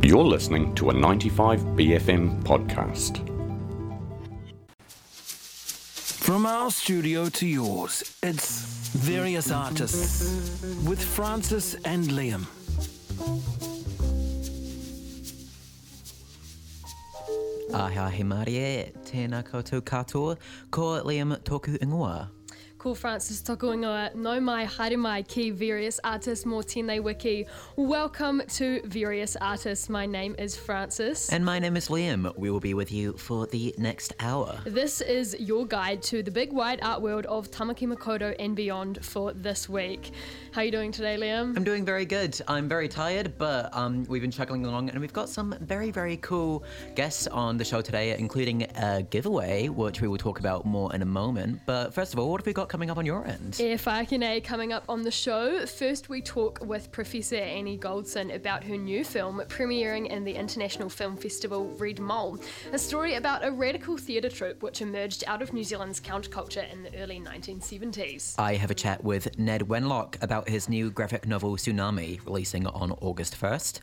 You're listening to a 95BFM podcast. From our studio to yours, it's Various Artists with Frances and Liam. Aha he Marie, tēnā koutou katoa, ko Liam tōku ingoa. Ko Frances Toku Ingoa, no mai haere mai ki Various Artists mō tēnei wiki. Welcome to Various Artists. My name is Frances. And my name is Liam. We will be with you for the next hour. This is your guide to the big wide art world of Tamaki Makaurau and beyond for this week. How are you doing today, Liam? I'm doing very good. I'm very tired, but um, we've been chuckling along and we've got some very, very cool guests on the show today, including a giveaway, which we will talk about more in a moment. But first of all, what have we got coming up on your end? E whākine coming up on the show. First, we talk with Professor Annie Goldson about her new film premiering in the International Film Festival Red Mole, a story about a radical theatre troupe which emerged out of New Zealand's counterculture in the early 1970s. I have a chat with Ned Wenlock about his new graphic novel Tsunami, releasing on August 1st.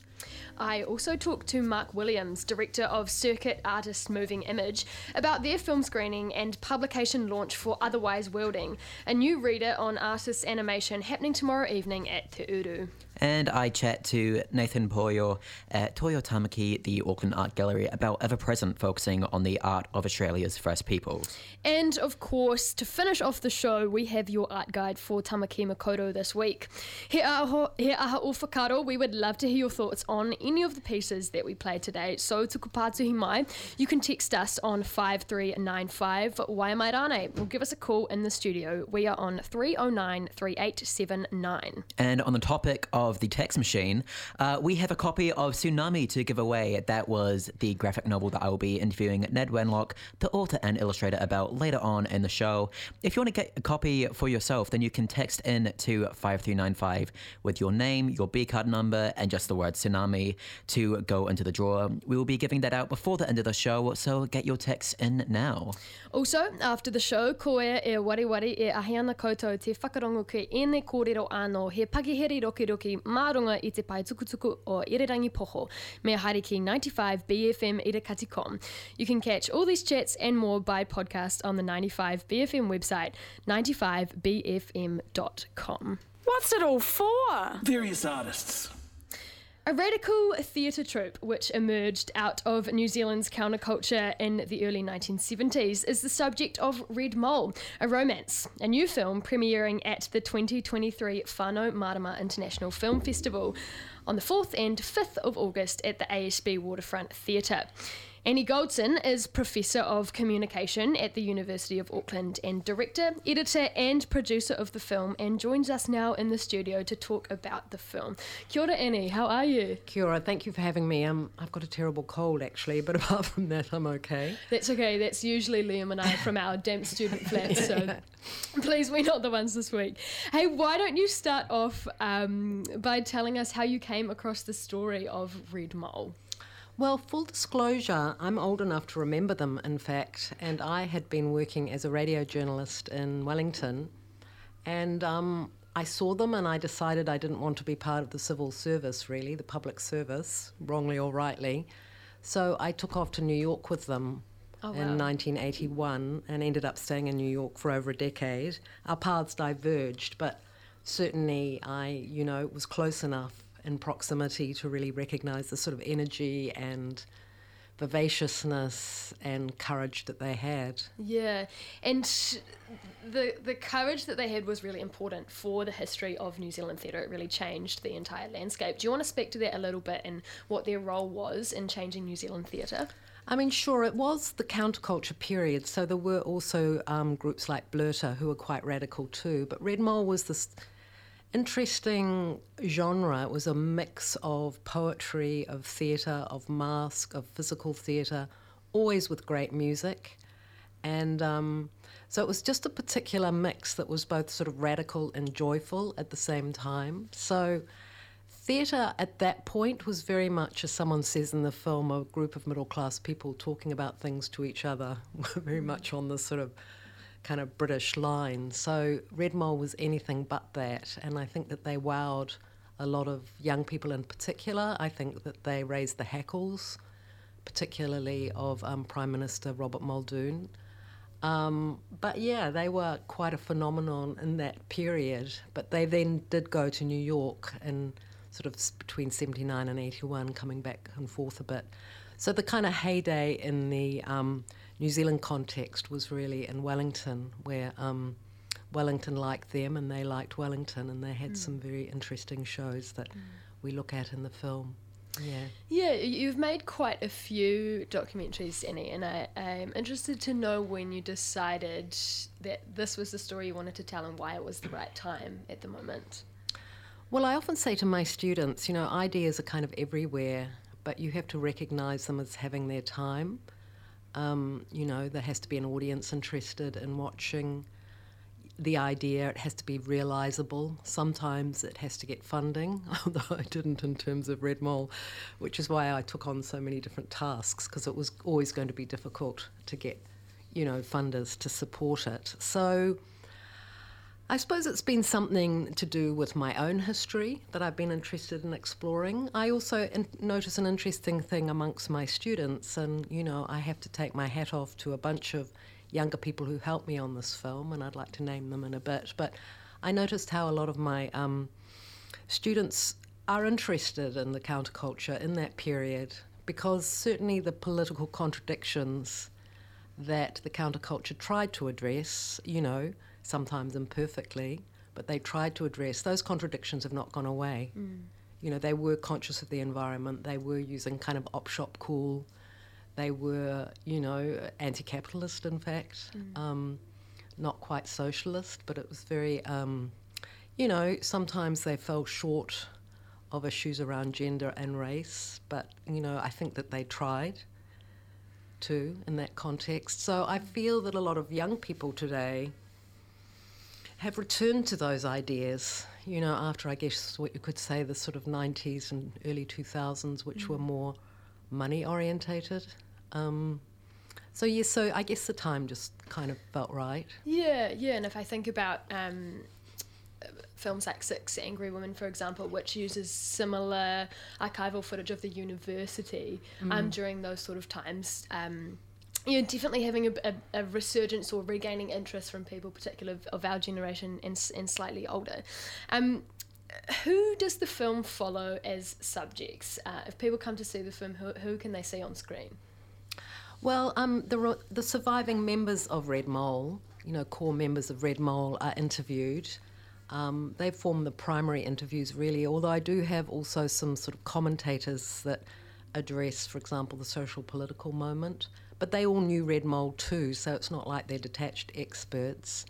I also talked to Mark Williams, director of Circuit Artist Moving Image, about their film screening and publication launch for Otherwise Worlding, a new reader on artist animation happening tomorrow evening at Te Uru. And I chat to Nathan Pōhio at Toi o Tamaki, the Auckland Art Gallery, about Ever Present, focusing on the art of Australia's First Peoples. And of course, to finish off the show, we have your art guide for Tamaki Makaurau this week. He aha, he aha o whakaro, we would love to hear your thoughts on any of the pieces that we played today. So, tuku pātuhi mai, you can text us on 5395 Waimai or give us a call in the studio. We are on 309 3879. And on the topic of the text machine, uh, we have a copy of Tsunami to give away. That was the graphic novel that I will be interviewing Ned Wenlock, the author and illustrator, about later on in the show. If you want to get a copy for yourself, then you can text in to 5395 with your name, your B card number, and just the word Tsunami to go into the drawer. We will be giving that out before the end of the show, so get your texts in now. Also, after the show, ko e wari wari e ahi ana koutou te whakarongo ke ene kōrero anō he pakiheri roki roki mārunga i te pai tukutuku o Irirangi Poho, me haere ki 95 BFM Irakati.com. You can catch all these chats and more by podcast on the 95 BFM website, 95bfm.com. What's it all for? Various Artists. A radical theatre troupe which emerged out of New Zealand's counterculture in the early 1970s is the subject of Red Mole, a romance, a new film premiering at the 2023 Whānau Marama International Film Festival on the 4th and 5th of August at the ASB Waterfront Theatre. Annie Goldson is Professor of Communication at the University of Auckland and Director, Editor, and Producer of the film, and joins us now in the studio to talk about the film. Kia ora, Annie, how are you? Kia ora, thank you for having me. Um, I've got a terrible cold actually, but apart from that, I'm okay. That's okay, that's usually Liam and I from our damp student flat, so please, we're not the ones this week. Hey, why don't you start off um, by telling us how you came across the story of Red Mole? Well, full disclosure, I'm old enough to remember them, in fact, and I had been working as a radio journalist in Wellington, and um, I saw them and I decided I didn't want to be part of the civil service, really, the public service, wrongly or rightly. So I took off to New York with them Oh, in 1981 and ended up staying in New York for over a decade. Our paths diverged, but certainly I, you know, was close enough in proximity to really recognize the sort of energy and vivaciousness and courage that they had. Yeah, and the the courage that they had was really important for the history of New Zealand theatre. It really changed the entire landscape. Do you want to speak to that a little bit and what their role was in changing New Zealand theatre? I mean, sure, it was the counterculture period, so there were also um, groups like Blerta who were quite radical too. But Red Mole was this interesting genre. It was a mix of poetry, of theatre, of mask, of physical theatre, always with great music. And um, so it was just a particular mix that was both sort of radical and joyful at the same time. So theatre at that point was very much, as someone says in the film, a group of middle class people talking about things to each other, very much on the sort of kind of British line. So Red Mole was anything but that, and I think that they wowed a lot of young people in particular. I think that they raised the hackles, particularly of um, Prime Minister Robert Muldoon. Um, but yeah, they were quite a phenomenon in that period. But they then did go to New York in sort of between 79 and 81, coming back and forth a bit. So the kind of heyday in the um, New Zealand context was really in Wellington, where um, Wellington liked them and they liked Wellington, and they had some very interesting shows that we look at in the film. Yeah. Yeah, you've made quite a few documentaries, Annie, and I, I'm interested to know when you decided that this was the story you wanted to tell and why it was the right time at the moment. Well, I often say to my students, you know, ideas are kind of everywhere, but you have to recognize them as having their time. Um, you know, there has to be an audience interested in watching the idea. It has to be realizable. Sometimes it has to get funding, although I didn't in terms of Red Mole, which is why I took on so many different tasks because it was always going to be difficult to get, you know, funders to support it. So. I suppose it's been something to do with my own history that I've been interested in exploring. I also in- notice an interesting thing amongst my students, and you know, I have to take my hat off to a bunch of younger people who helped me on this film, and I'd like to name them in a bit. But I noticed how a lot of my um, students are interested in the counterculture in that period because certainly the political contradictions that the counterculture tried to address, you know, sometimes imperfectly, but they tried to address, those contradictions have not gone away. You know, they were conscious of the environment, they were using kind of op shop cool, they were, you know, anti capitalist, in fact, um, not quite socialist, but it was very, um, you know, sometimes they fell short of issues around gender and race, but, you know, I think that they tried too in that context. So I feel that a lot of young people today have returned to those ideas, you know, after I guess what you could say the sort of 90s and early 2000s, which were more money orientated. Um, so, yes, so I guess the time just kind of felt right. Yeah, yeah, and if I think about um, films like Six Angry Women, for example, which uses similar archival footage of the university um, during those sort of times. Um, know, definitely having a, a, a resurgence or regaining interest from people, particularly of, of our generation and, and slightly older. Um, who does the film follow as subjects? Uh, if people come to see the film, who, who can they see on screen? Well, um, the, the surviving members of Red Mole, you know, core members of Red Mole, are interviewed. Um, they form the primary interviews, really, although I do have also some sort of commentators that address, for example, the social political moment. But they all knew Red Mole too, so it's not like they're detached experts.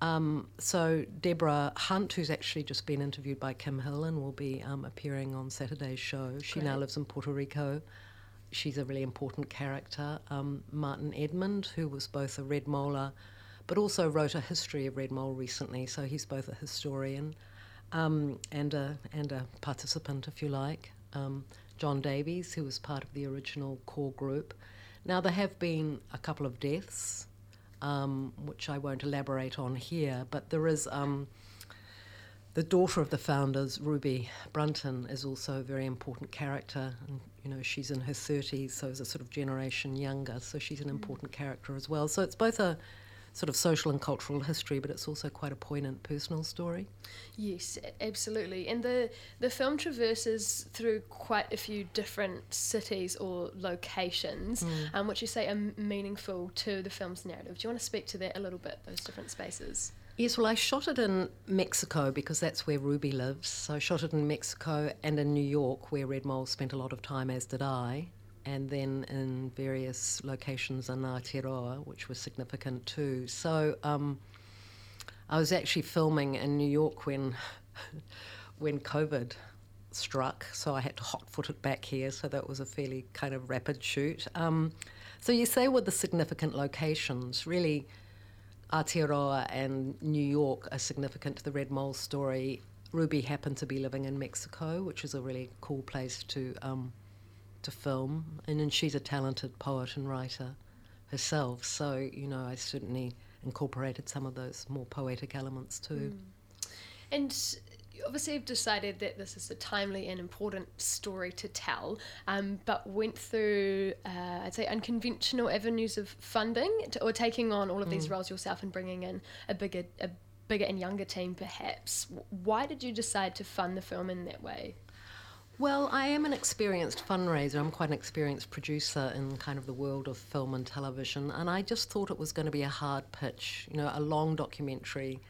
Um, so Deborah Hunt, who's actually just been interviewed by Kim Hill and will be um, appearing on Saturday's show. She now lives in Puerto Rico. She's a really important character. Um, Martin Edmond, who was both a Red Molar, but also wrote a history of Red Mole recently. So he's both a historian um, and a and a participant, if you like. Um, John Davies, who was part of the original core group. Now there have been a couple of deaths um, which I won't elaborate on here, but there is um, the daughter of the founders, Ruby Brunton, is also a very important character. And, you know, she's in her 30s, so is a sort of generation younger, so she's an important character as well. So it's both a sort of social and cultural history, but it's also quite a poignant personal story. Yes, absolutely. And the the film traverses through quite a few different cities or locations, um, which you say are meaningful to the film's narrative. Do you want to speak to that a little bit? Those different spaces. Yes, well, I shot it in Mexico because that's where Ruby lives. So I shot it in Mexico and in New York, where Red Mole spent a lot of time, as did I, and then in various locations in Aotearoa, which was significant too. So um, I was actually filming in New York when when COVID struck, so I had to hot foot it back here. So that was a fairly kind of rapid shoot. Um, so you say with the significant locations, really. Aotearoa and New York are significant to the Red Mole story. Ruby happened to be living in Mexico, which is a really cool place to um, to film, and then she's a talented poet and writer herself. So you know, I certainly incorporated some of those more poetic elements too. And obviously you've decided that this is a timely and important story to tell, um, but went through, uh, I'd say, unconventional avenues of funding to, or taking on all of these roles yourself and bringing in a bigger, a bigger and younger team, perhaps. Why did you decide to fund the film in that way? Well, I am an experienced fundraiser. I'm quite an experienced producer in kind of the world of film and television, and I just thought it was going to be a hard pitch, you know, a long documentary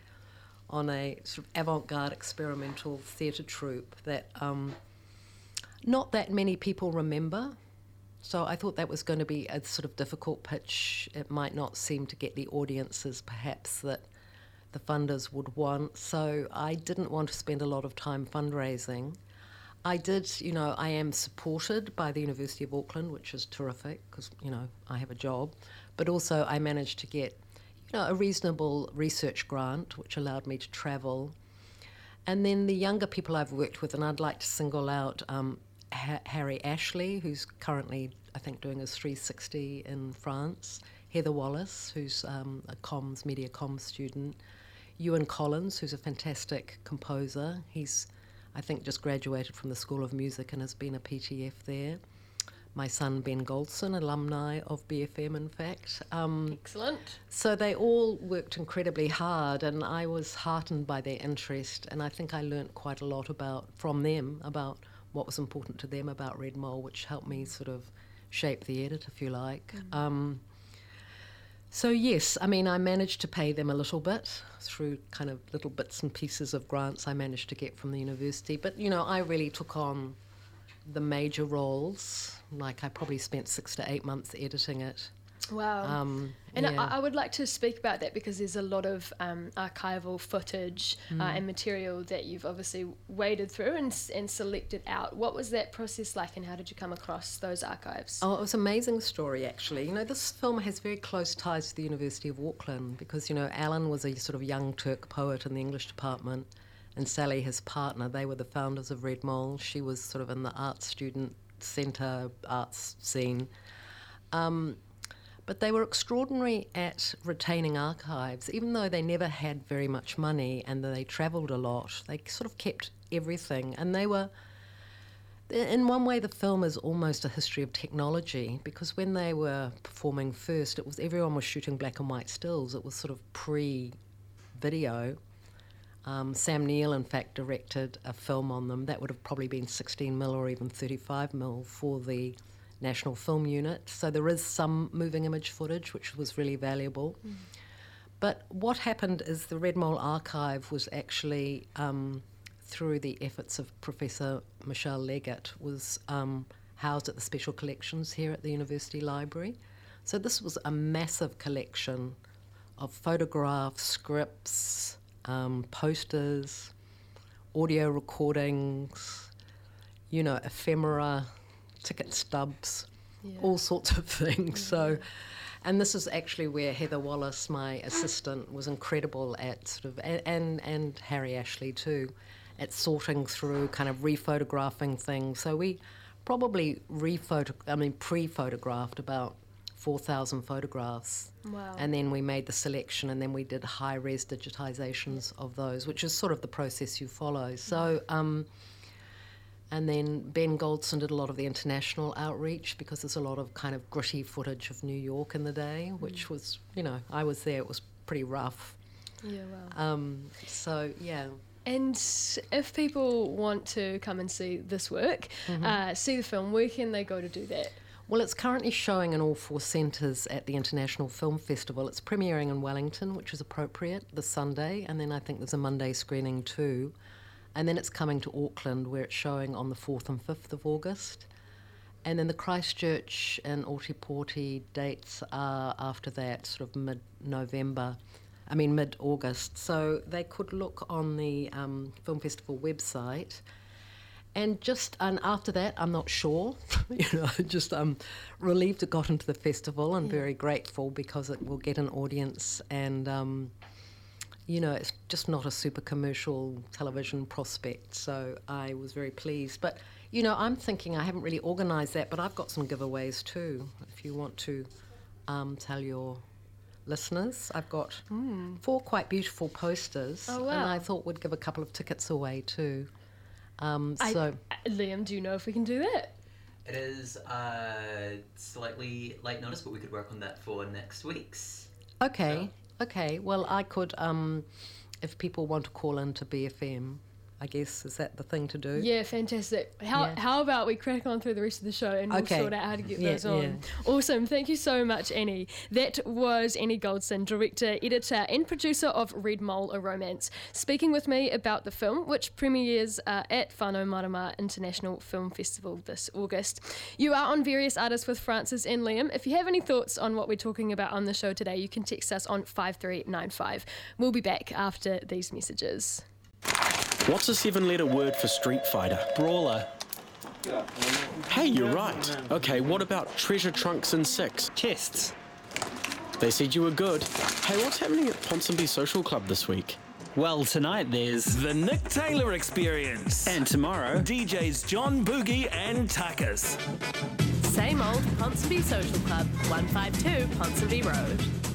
on a sort of avant-garde experimental theatre troupe that um, not that many people remember. So I thought that was going to be a sort of difficult pitch. It might not seem to get the audiences perhaps that the funders would want. So I didn't want to spend a lot of time fundraising. I did, you know, I am supported by the University of Auckland, which is terrific because, you know, I have a job. But also, I managed to get, you know, a reasonable research grant, which allowed me to travel. And then the younger people I've worked with, and I'd like to single out um, ha- Harry Ashley, who's currently, I think, doing his 360 in France, Heather Wallace, who's um, a comms, media comms student, Ewan Collins, who's a fantastic composer. He's I think just graduated from the School of Music and has been a PTF there. My son Ben Goldson, alumni of BFM, in fact. Um, Excellent. so they all worked incredibly hard, and I was heartened by their interest. And I think I learnt quite a lot about from them about what was important to them about Red Mole, which helped me sort of shape the edit, if you like. Um, so yes, I mean I managed to pay them a little bit through kind of little bits and pieces of grants I managed to get from the university. But you know, I really took on the major roles. Like I probably spent six to eight months editing it. Wow. Um, and yeah. I, I would like to speak about that because there's a lot of um, archival footage uh, Mm. and material that you've obviously waded through and, and selected out. What was that process like and how did you come across those archives? Oh, it was an amazing story, actually. You know, this film has very close ties to the University of Auckland because, you know, Alan was a sort of young Turk poet in the English department, and Sally, his partner, they were the founders of Red Mole. She was sort of in the art student centre, arts scene. Um, but they were extraordinary at retaining archives, even though they never had very much money and they travelled a lot. They sort of kept everything, and they were in one way, the film is almost a history of technology because when they were performing first, it was everyone was shooting black and white stills. It was sort of pre-video. Um, Sam Neill, in fact, directed a film on them that would have probably been 16 mil or even 35 mil for the National Film Unit. So there is some moving image footage, which was really valuable. But what happened is the Red Mole Archive was actually, um, through the efforts of Professor Michele Leggott, was um, housed at the Special Collections here at the University Library. So this was a massive collection of photographs, scripts, um, posters, audio recordings, you know, ephemera, ticket stubs, all sorts of things. So, and this is actually where Heather Wallace, my assistant, was incredible at sort of, and and, and Harry Ashley too, at sorting through, kind of rephotographing things. So we probably rephoto, I mean, pre-photographed about. 4,000 photographs. Wow. And then we made the selection and then we did high res digitizations of those, which is sort of the process you follow. So, um, and then Ben Goldson did a lot of the international outreach because there's a lot of kind of gritty footage of New York in the day, which was, you know, I was there, it was pretty rough. yeah, wow. Um, so, yeah. And if people want to come and see this work, Mm-hmm. uh, see the film, where can they go to do that? Well, it's currently showing in all four centres at the International Film Festival. It's premiering in Wellington, which is appropriate, this Sunday, and then I think there's a Monday screening too. And then it's coming to Auckland, where it's showing on the 4th and 5th of August. And then the Christchurch and Aotearoa dates are after that, sort of mid November, I mean mid August. So they could look on the um, Film Festival website. And just and after that, I'm not sure. you know, just I'm relieved it got into the festival and very grateful because it will get an audience and. Um, you know, it's just not a super commercial television prospect. So I was very pleased. But, you know, I'm thinking I haven't really organised that, but I've got some giveaways too. If you want to um, tell your listeners. I've got four quite beautiful posters, Oh, and. I thought we'd give a couple of tickets away too. Um, I- so uh, Liam, do you know if we can do that? It is uh, slightly late notice, but we could work on that for next week's. okay, okay. Well, I could, um, if people want to call into BFM, I guess is that the thing to do? Yeah, fantastic. How, Yeah. how about we crack on through the rest of the show and we'll Okay. sort out how to get Yeah, those on. yeah. Awesome. Thank you so much, Annie. That was Annie Goldson, director, editor, and producer of Red Mole, a Romance, speaking with me about the film, which premieres uh, at Whanau Marama International Film Festival this August. You are on Various Artists with Frances and Liam. If you have any thoughts on what we're talking about on the show today, you can text us on 5395. We'll be back after these messages. What's a seven letter word for Street Fighter? Brawler. Hey, you're right. Okay, what about treasure trunks and six? Chests. They said you were good. Hey, what's happening at Ponsonby Social Club this week? Well, tonight there's. The Nick Taylor Experience. And tomorrow. DJs John Boogie and Takas. Same old Ponsonby Social Club, 152 Ponsonby Road.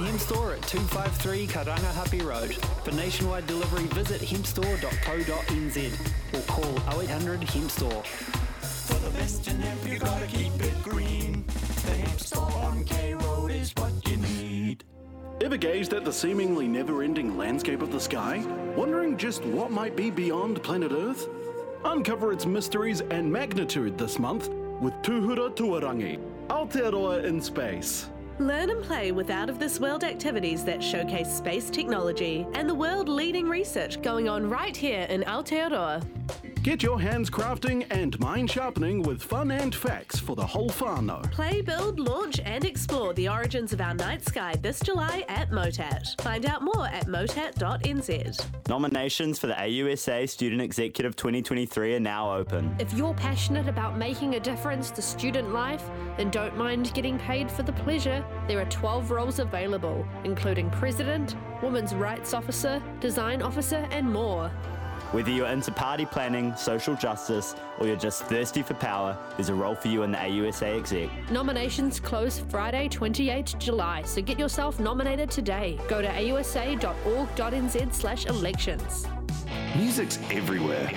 The Hemp Store at 253 Karangahape Road. For nationwide delivery, visit hempstore.co.nz or call 0800 Hemp Store. For the best in hemp, you gotta keep it green. The hemp store on K Road is what you need. Ever gazed at the seemingly never ending landscape of the sky? Wondering just what might be beyond planet Earth? Uncover its mysteries and magnitude this month with Tuhura Tuarangi, Aotearoa in Space. Learn and play with out of this world activities that showcase space technology and the world leading research going on right here in Aotearoa. Get your hands crafting and mind sharpening with fun and facts for the whole whānau. Play, build, launch, and explore the origins of our night sky this July at MOTAT. Find out more at motat.nz. Nominations for the AUSA Student Executive 2023 are now open. If you're passionate about making a difference to student life and don't mind getting paid for the pleasure, there are 12 roles available, including President, Women's Rights Officer, Design Officer, and more. Whether you're into party planning, social justice, or you're just thirsty for power, there's a role for you in the AUSA exec. Nominations close Friday, 28 July, so get yourself nominated today. Go to ausa.org.nz slash elections. Music's everywhere.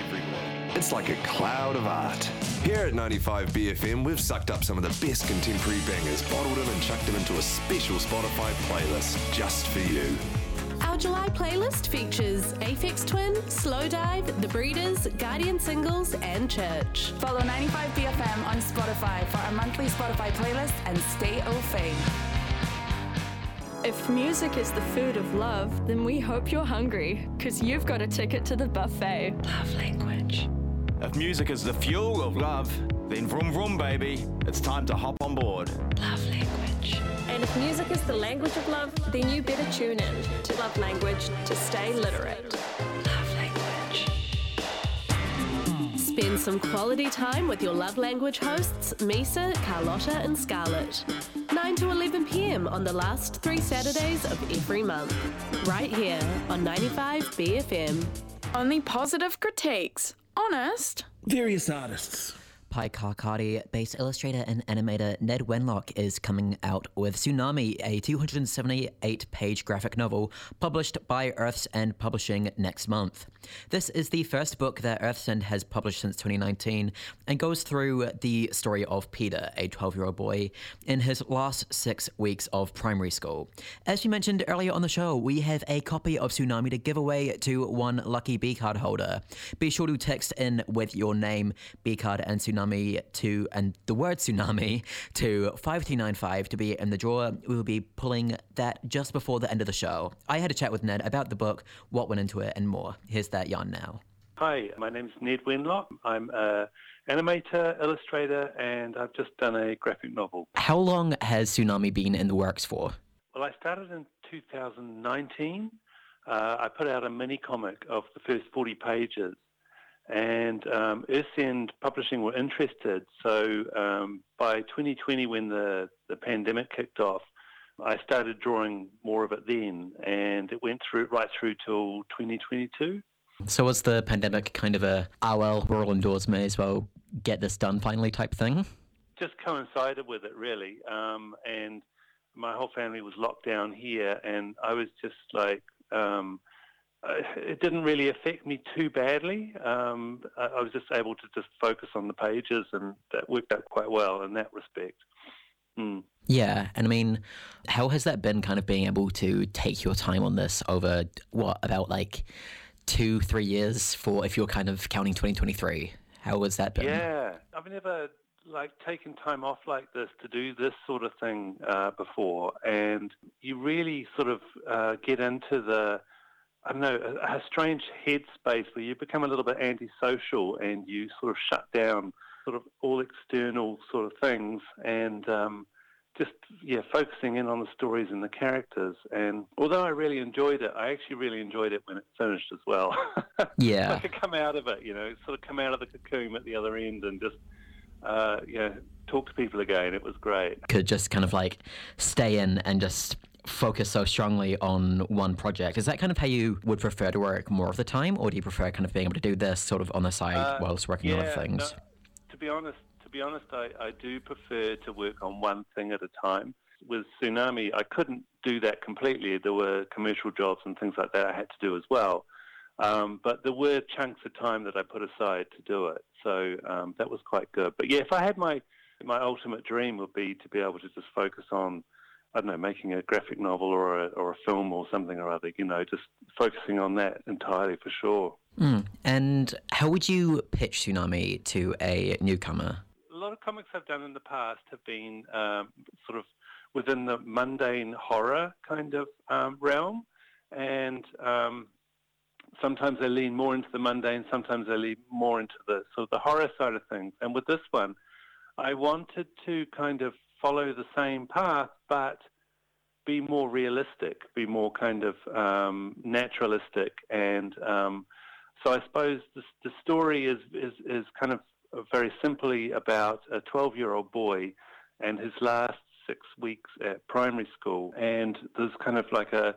It's like a cloud of art. Here at 95 BFM, we've sucked up some of the best contemporary bangers, bottled them and chucked them into a special Spotify playlist just for you. Our July playlist features Aphex Twin, Slowdive, The Breeders, Guardian Singles, and Church. Follow 95 BFM on Spotify for our monthly Spotify playlist and stay au fait. If music is the food of love, then we hope you're hungry, because you've got a ticket to the buffet. Love language. If music is the fuel of love, then vroom vroom, baby. It's time to hop on board. Love language. And if music is the language of love, then you better tune in to Love Language to stay literate. Love language. Spend some quality time with your love language hosts, Misa, Carlotta, and Scarlett. 9 to 11 pm on the last three Saturdays of every month. Right here on 95 BFM. Only positive critiques. Honest. Various artists. Paekakariki based illustrator and animator Ned Wenlock is coming out with Tsunami, a 278 page graphic novel published by Earth's End Publishing next month. This is the first book that Earth's End has published since 2019 and goes through the story of Peter, a 12 year old boy, in his last six weeks of primary school. As you mentioned earlier on the show, we have a copy of Tsunami to give away to one lucky B card holder. Be sure to text in with your name, B card, and Tsunami to, and the word Tsunami to 5295 to be in the drawer. We will be pulling that just before the end of the show. I had a chat with Ned about the book, what went into it, and more. Here's that yarn now. Hi, my name's Ned Wenlock. I'm a animator, illustrator, and I've just done a graphic novel. How long has Tsunami been in the works for? Well, I started in 2019. Uh, I put out a mini comic of the first 40 pages, and um, Earth End Publishing were interested. So um, by 2020, when the, the pandemic kicked off, I started drawing more of it then, and it went through right through till 2022. So was the pandemic kind of a, ah, well, we're all indoors, may as well get this done finally type thing? Just coincided with it, really. Um, and my whole family was locked down here, and I was just like, um, it didn't really affect me too badly. Um, I, I was just able to just focus on the pages, and that worked out quite well in that respect. Mm. Yeah, and I mean, how has that been kind of being able to take your time on this over what about like two, three years for if you're kind of counting 2023? How has that been? Yeah, I've never like taken time off like this to do this sort of thing uh, before, and you really sort of uh, get into the I don't know a, a strange headspace where you become a little bit antisocial and you sort of shut down sort of all external sort of things and um, just yeah focusing in on the stories and the characters. And although I really enjoyed it I actually really enjoyed it when it finished as well. Yeah. I could come out of it you know sort of come out of the cocoon at the other end and just uh, you know talk to people again. It was great. Could just kind of like stay in and just focus so strongly on one project. Is that kind of how you would prefer to work more of the time or do you prefer kind of being able to do this sort of on the side uh, whilst working yeah, on other things? no, to be honest to be honest I, I do prefer to work on one thing at a time. With tsunami I couldn't do that completely. There were commercial jobs and things like that I had to do as well. Um, but there were chunks of time that I put aside to do it. So um, that was quite good. But yeah if I had my my ultimate dream would be to be able to just focus on I don't know, making a graphic novel or a, or a film or something or other, you know, just focusing on that entirely for sure. Mm. And how would you pitch Tsunami to a newcomer? A lot of comics I've done in the past have been um, sort of within the mundane horror kind of um, realm. And um, sometimes they lean more into the mundane, sometimes they lean more into the sort of the horror side of things. And with this one, I wanted to kind of follow the same path, but be more realistic, be more kind of um, naturalistic, and um, so I suppose the, the story is, is is kind of very simply about a 12-year-old boy and his last six weeks at primary school, and there's kind of like a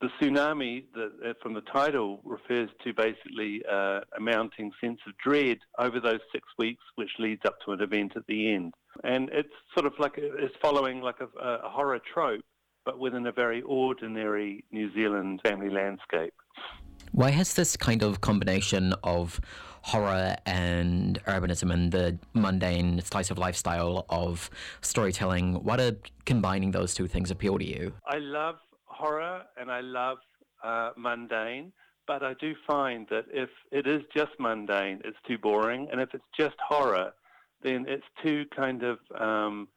the tsunami that from the title refers to basically uh, a mounting sense of dread over those six weeks, which leads up to an event at the end. And it's sort of like a, it's following like a, a horror trope, but within a very ordinary New Zealand family landscape. Why has this kind of combination of horror and urbanism and the mundane slice of lifestyle of storytelling, why do combining those two things appeal to you? I love horror and I love uh, mundane, but I do find that if it is just mundane, it's too boring, and if it's just horror, then it's too kind of um,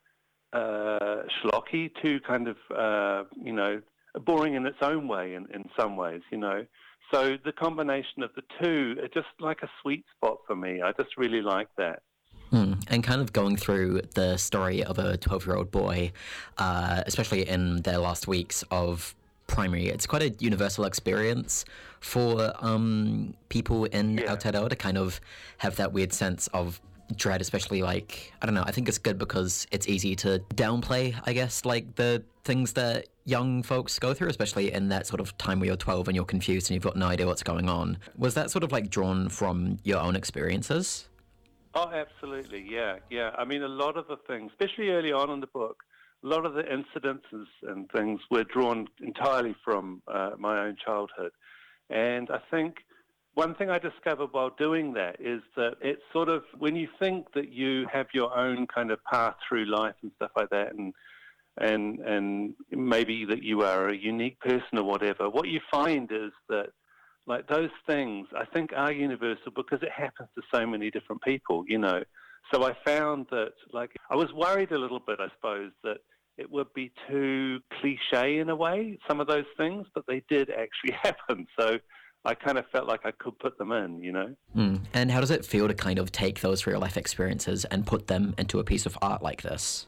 uh, schlocky, too kind of uh, you know boring in its own way in, in some ways, you know. So the combination of the two, it's just like a sweet spot for me. I just really like that. Mm. And kind of going through the story of a 12 year old boy, uh, especially in their last weeks of primary, it's quite a universal experience for um, people in yeah. Aotearoa to kind of have that weird sense of dread, especially like, I don't know, I think it's good because it's easy to downplay, I guess, like the things that young folks go through, especially in that sort of time where you're 12 and you're confused and you've got no idea what's going on. Was that sort of like drawn from your own experiences? Oh, absolutely. Yeah, yeah. I mean, a lot of the things, especially early on in the book, a lot of the incidences and things were drawn entirely from uh, my own childhood. And I think one thing I discovered while doing that is that it's sort of when you think that you have your own kind of path through life and stuff like that, and and and maybe that you are a unique person or whatever, what you find is that like those things, I think, are universal because it happens to so many different people, you know. So I found that, like, I was worried a little bit, I suppose, that it would be too cliche in a way, some of those things, but they did actually happen. So I kind of felt like I could put them in, you know. Mm. And how does it feel to kind of take those real life experiences and put them into a piece of art like this?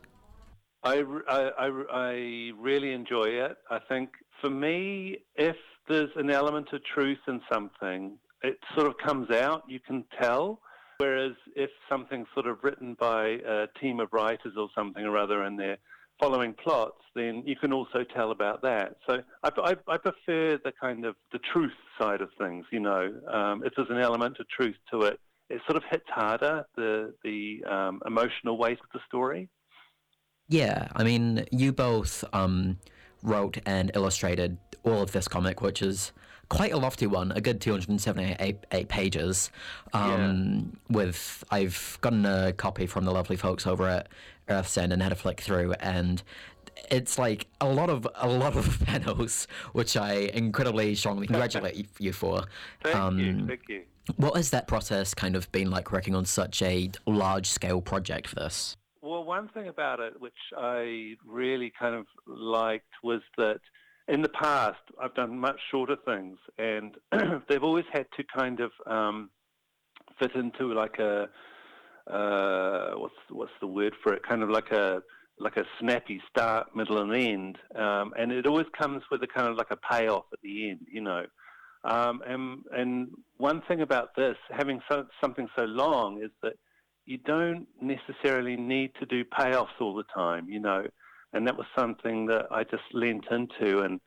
I, I, I, I really enjoy it. I think for me, if there's an element of truth in something, it sort of comes out. You can tell. Whereas if something's sort of written by a team of writers or something or other, and they're following plots, then you can also tell about that. So I, I, I prefer the kind of the truth side of things. You know, um, if there's an element of truth to it, it sort of hits harder the the um, emotional weight of the story. Yeah, I mean, you both um, wrote and illustrated all of this comic, which is quite a lofty one, a good 278 pages. Um, yeah. With I've gotten a copy from the lovely folks over at Earthsend and had a flick through, and it's like a lot of a lot of panels, which I incredibly strongly congratulate you for. Thank um, you, thank you. What has that process kind of been like working on such a large scale project for this? Well, one thing about it which I really kind of liked was that in the past I've done much shorter things, and they've always had to kind of um, fit into like a uh, what's what's the word for it? Kind of like a like a snappy start, middle, and end, um, and it always comes with a kind of like a payoff at the end, you know. Um, and and one thing about this, having so, something so long, is that you don't necessarily need to do payoffs all the time, you know. And that was something that I just leant into and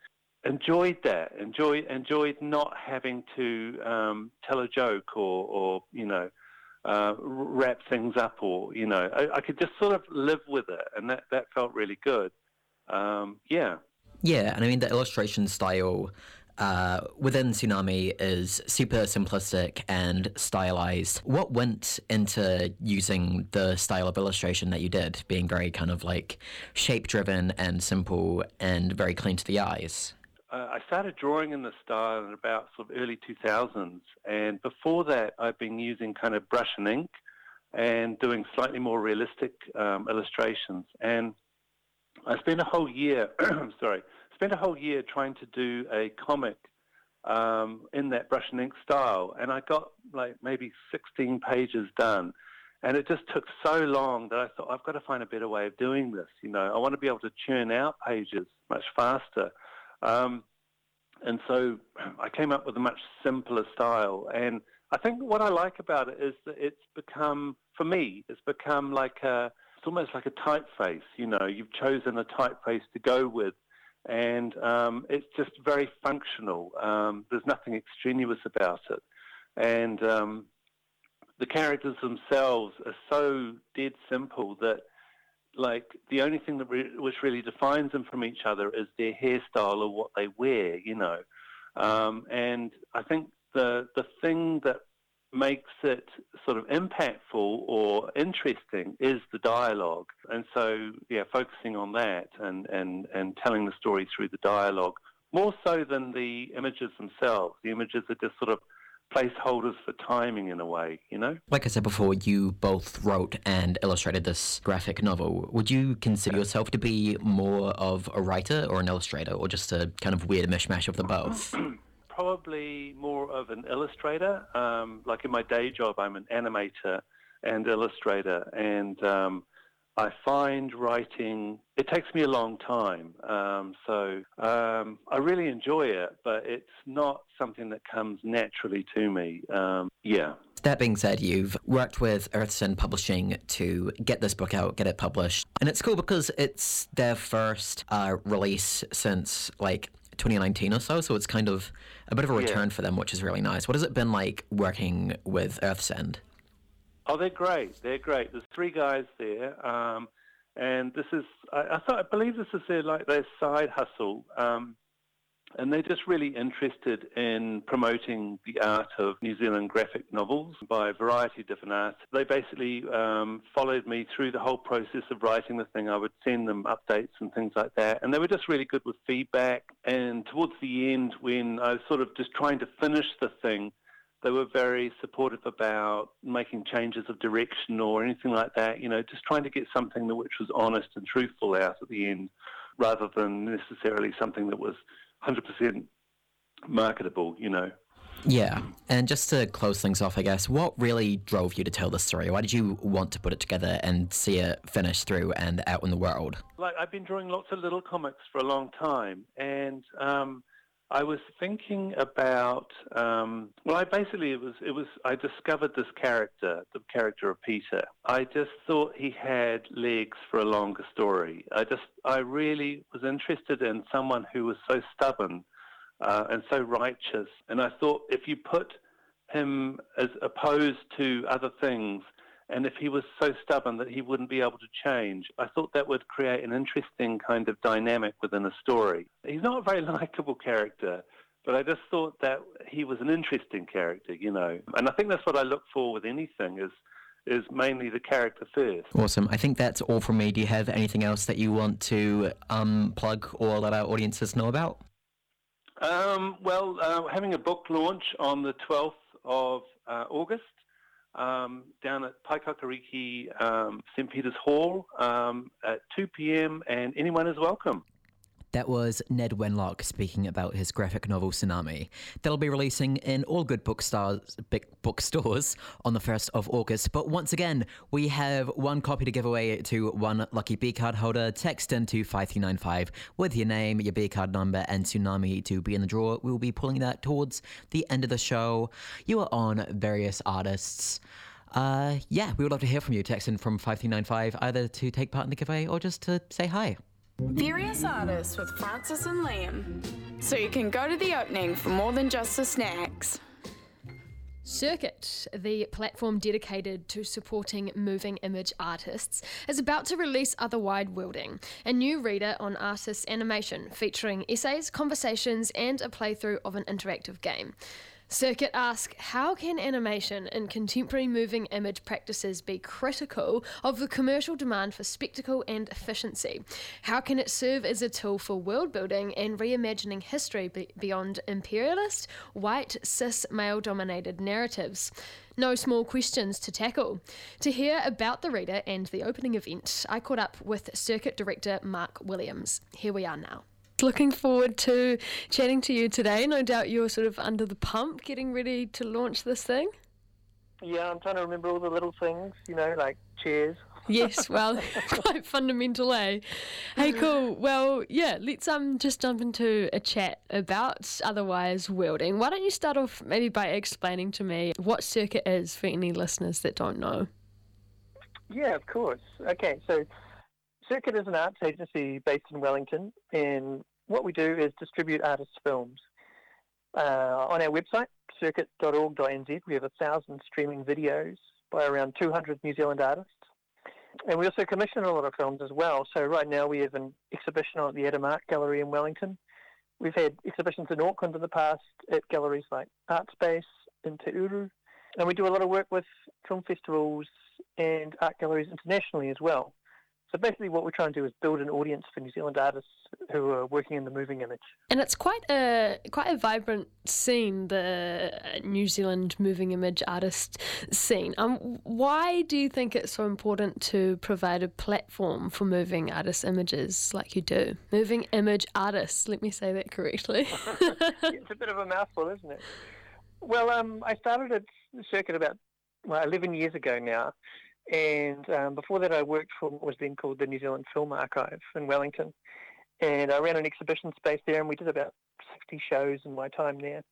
enjoyed that. Enjoyed enjoyed not having to um, tell a joke or, or you know uh, wrap things up or you know I, I, could just sort of live with it, and that that felt really good. Um, yeah. Yeah, and I mean the illustration style uh, within Tsunami is super simplistic and stylized. What went into using the style of illustration that you did, being very kind of like shape driven and simple and very clean to the eyes? Uh, I started drawing in the style in about sort of early 2000s, and before that, I've been using kind of brush and ink and doing slightly more realistic um, illustrations. And I spent a whole year, sorry, spent a whole year trying to do a comic um, in that brush and ink style, and I got like maybe 16 pages done. And it just took so long that I thought, I've got to find a better way of doing this. You know, I want to be able to churn out pages much faster. Um, and so I came up with a much simpler style. And I think what I like about it is that it's become, for me, it's become like a, it's almost like a typeface. You know, you've chosen a typeface to go with and um, it's just very functional. Um, there's nothing extraneous about it, and um, the characters themselves are so dead simple that, like, the only thing that re- which really defines them from each other is their hairstyle or what they wear, you know. Um, and I think the the thing that makes it sort of impactful or interesting is the dialogue. And so, yeah, focusing on that and, and, and telling the story through the dialogue, more so than the images themselves. The images are just sort of placeholders for timing in a way, you know? Like I said before, you both wrote and illustrated this graphic novel. Would you consider yourself to be more of a writer or an illustrator, or just a kind of weird mishmash of the both? probably more of an illustrator. Um, like in my day job, I'm an animator and illustrator, and um, I find writing it takes me a long time. Um, so um, I really enjoy it, but it's not something that comes naturally to me. Um, yeah. That being said, you've worked with Earthsend Publishing to get this book out, get it published. And it's cool because it's their first uh, release since like 2019 or so. So it's kind of a bit of a return yeah. for them, which is really nice. What has it been like working with Earthsend? Oh, they're great. They're great. There's three guys there, um, and this is I, I, thought I believe this is their like their side hustle. Um, and they're just really interested in promoting the art of New Zealand graphic novels by a variety of different arts. They basically um, followed me through the whole process of writing the thing. I would send them updates and things like that, and they were just really good with feedback. And towards the end, when I was sort of just trying to finish the thing, they were very supportive about making changes of direction or anything like that. You know, just trying to get something that which was honest and truthful out at the end, rather than necessarily something that was 100% marketable, you know. Yeah, and just to close things off, I guess, what really drove you to tell this story? Why did you want to put it together and see it finished through and out in the world? Like, I've been drawing lots of little comics for a long time, and um, I was thinking about um, well, I basically it was it was I discovered this character, the character of Peter. I just thought he had legs for a longer story. I just I really was interested in someone who was so stubborn uh, and so righteous, and I thought if you put him as opposed to other things, and if he was so stubborn that he wouldn't be able to change, I thought that would create an interesting kind of dynamic within a story. He's not a very likable character, but I just thought that he was an interesting character, you know. And I think that's what I look for with anything is is mainly the character first. Awesome. I think that's all from me. Do you have anything else that you want to um, plug or let our audiences know about? Um, well, uh, having a book launch on the 12th of uh, August um, down at Paekakariki um, St. Peter's Hall um, at 2 p.m., and anyone is welcome. That was Ned Wenlock speaking about his graphic novel Tsunami. That'll be releasing in all good bookstores, big bookstores on the 1st of August. But once again, we have one copy to give away to one lucky B card holder. Text into 5395 with your name, your B card number, and Tsunami to be in the draw. We'll be pulling that towards the end of the show. You are on various artists. Uh, yeah, we would love to hear from you. Text in from 5395 either to take part in the giveaway or just to say hi. Various artists with Frances and Liam. So you can go to the opening for more than just the snacks. Circuit, the platform dedicated to supporting moving image artists, is about to release Otherwise Worlding, a new reader on artists' animation featuring essays, conversations, and a playthrough of an interactive game. Circuit asks How can animation in contemporary moving image practices be critical of the commercial demand for spectacle and efficiency? How can it serve as a tool for world building and reimagining history be- beyond imperialist, white, cis, male dominated narratives? No small questions to tackle. To hear about the reader and the opening event, I caught up with Circuit Director Mark Williams. Here we are now. Looking forward to chatting to you today. No doubt you're sort of under the pump, getting ready to launch this thing. Yeah, I'm trying to remember all the little things, you know, like chairs. Yes, well, quite fundamental, eh? Hey, cool. Well, yeah, let's um just jump into a chat about Otherwise Worlding. Why don't you start off maybe by explaining to me what Circuit is for any listeners that don't know? Yeah, of course. Okay, so Circuit is an arts agency based in Wellington, and what we do is distribute artists' films. Uh, on our website, circuit.org.nz, we have a thousand streaming videos by around 200 New Zealand artists. And we also commission a lot of films as well. So right now we have an exhibition at the Adam Art Gallery in Wellington. We've had exhibitions in Auckland in the past at galleries like Artspace in Te Uru. And we do a lot of work with film festivals and art galleries internationally as well. So basically, what we're trying to do is build an audience for New Zealand artists who are working in the moving image. And it's quite a quite a vibrant scene, the New Zealand moving image artist scene. Um, why do you think it's so important to provide a platform for moving artist images like you do? Moving image artists. Let me say that correctly. it's a bit of a mouthful, isn't it? Well, um, I started at the Circuit about well, 11 years ago now. And um, before that, I worked for what was then called the New Zealand Film Archive in Wellington. And I ran an exhibition space there, and we did about 60 shows in my time there.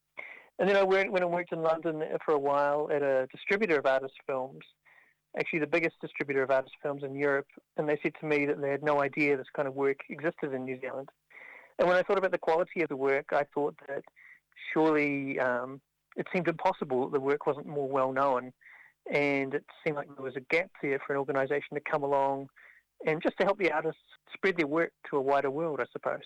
And then I went, and worked in London for a while at a distributor of artist films, actually the biggest distributor of artist films in Europe. And they said to me that they had no idea this kind of work existed in New Zealand. And when I thought about the quality of the work, I thought that surely um, it seemed impossible that the work wasn't more well known and it seemed like there was a gap there for an organisation to come along and just to help the artists spread their work to a wider world, I suppose.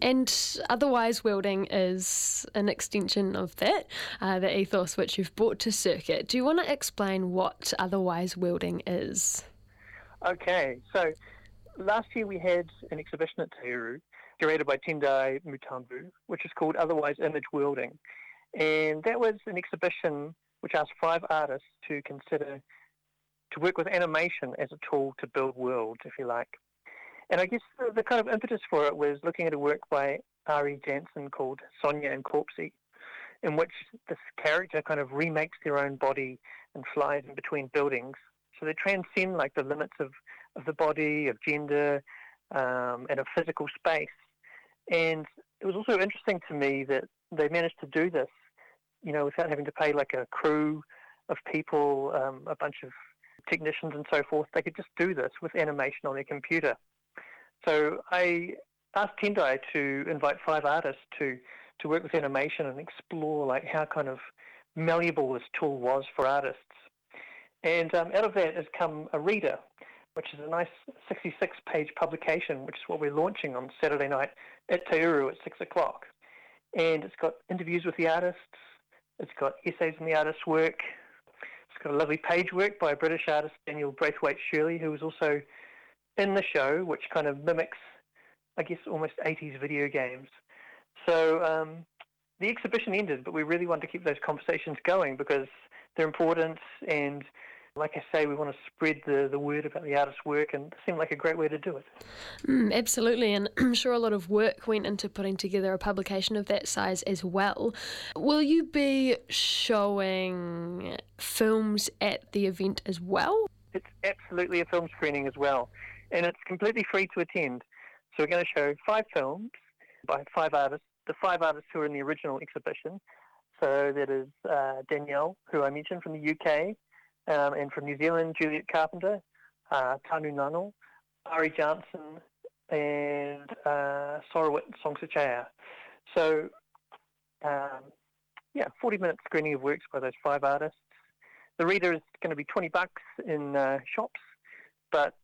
And Otherwise Worlding is an extension of that, uh, the ethos which you've brought to Circuit. Do you want to explain what Otherwise Worlding is? Okay, so last year we had an exhibition at Te Uru, curated by Tendai Mutambu, which is called Otherwise Image Worlding. And that was an exhibition which asked five artists to consider to work with animation as a tool to build worlds, if you like. And I guess the, the kind of impetus for it was looking at a work by Ari Jansen called Sonia and Corpsey, in which this character kind of remakes their own body and flies in between buildings. So they transcend like the limits of, of the body, of gender, um, and of physical space. And it was also interesting to me that they managed to do this, you know, without having to pay like a crew of people, um, a bunch of technicians and so forth. They could just do this with animation on their computer. So I asked Tendai to invite five artists to to work with animation and explore like how kind of malleable this tool was for artists. And um, out of that has come a reader, which is a nice 66-page publication, which is what we're launching on Saturday night at Te Uru at 6 o'clock. And it's got interviews with the artists, it's got essays on the artist's work, it's got a lovely page work by a British artist, Danielle Braithwaite Shirley, who was also in the show, which kind of mimics, I guess, almost 80s video games. So um, the exhibition ended, but we really want to keep those conversations going because they're important and like I say, we want to spread the, the word about the artist's work, and it seemed like a great way to do it. Mm, absolutely, and I'm sure a lot of work went into putting together a publication of that size as well. Will you be showing films at the event as well? It's absolutely a film screening as well, and it's completely free to attend. So we're going to show five films by five artists, the five artists who are in the original exhibition. So that is uh, Danielle, who I mentioned from the UK, um, and from New Zealand, Juliet Carpenter, uh, Tanu Nanal, Ari Johnson, and uh, Sorawit Songsataya. So, um, yeah, 40 minute screening of works by those five artists. The reader is going to be 20 bucks in uh, shops, but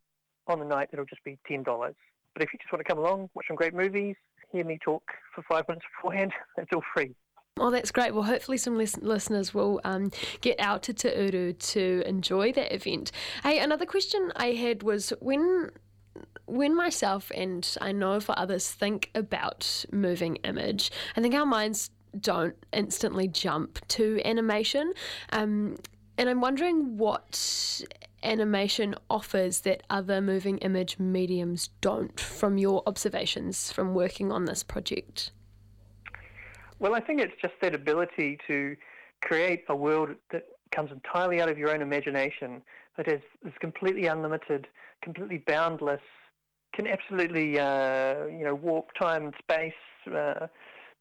on the night it'll just be $10. But if you just want to come along, watch some great movies, hear me talk for five minutes beforehand, it's all free. Oh, that's great. Well, hopefully, some listeners will um, get out to Te Uru to enjoy that event. Hey, another question I had was when when myself and I know for others think about moving image, I think our minds don't instantly jump to animation. Um, and I'm wondering what animation offers that other moving image mediums don't from your observations from working on this project. Well, I think it's just that ability to create a world that comes entirely out of your own imagination, that is, is completely unlimited, completely boundless, can absolutely, uh, you know, warp time and space, uh,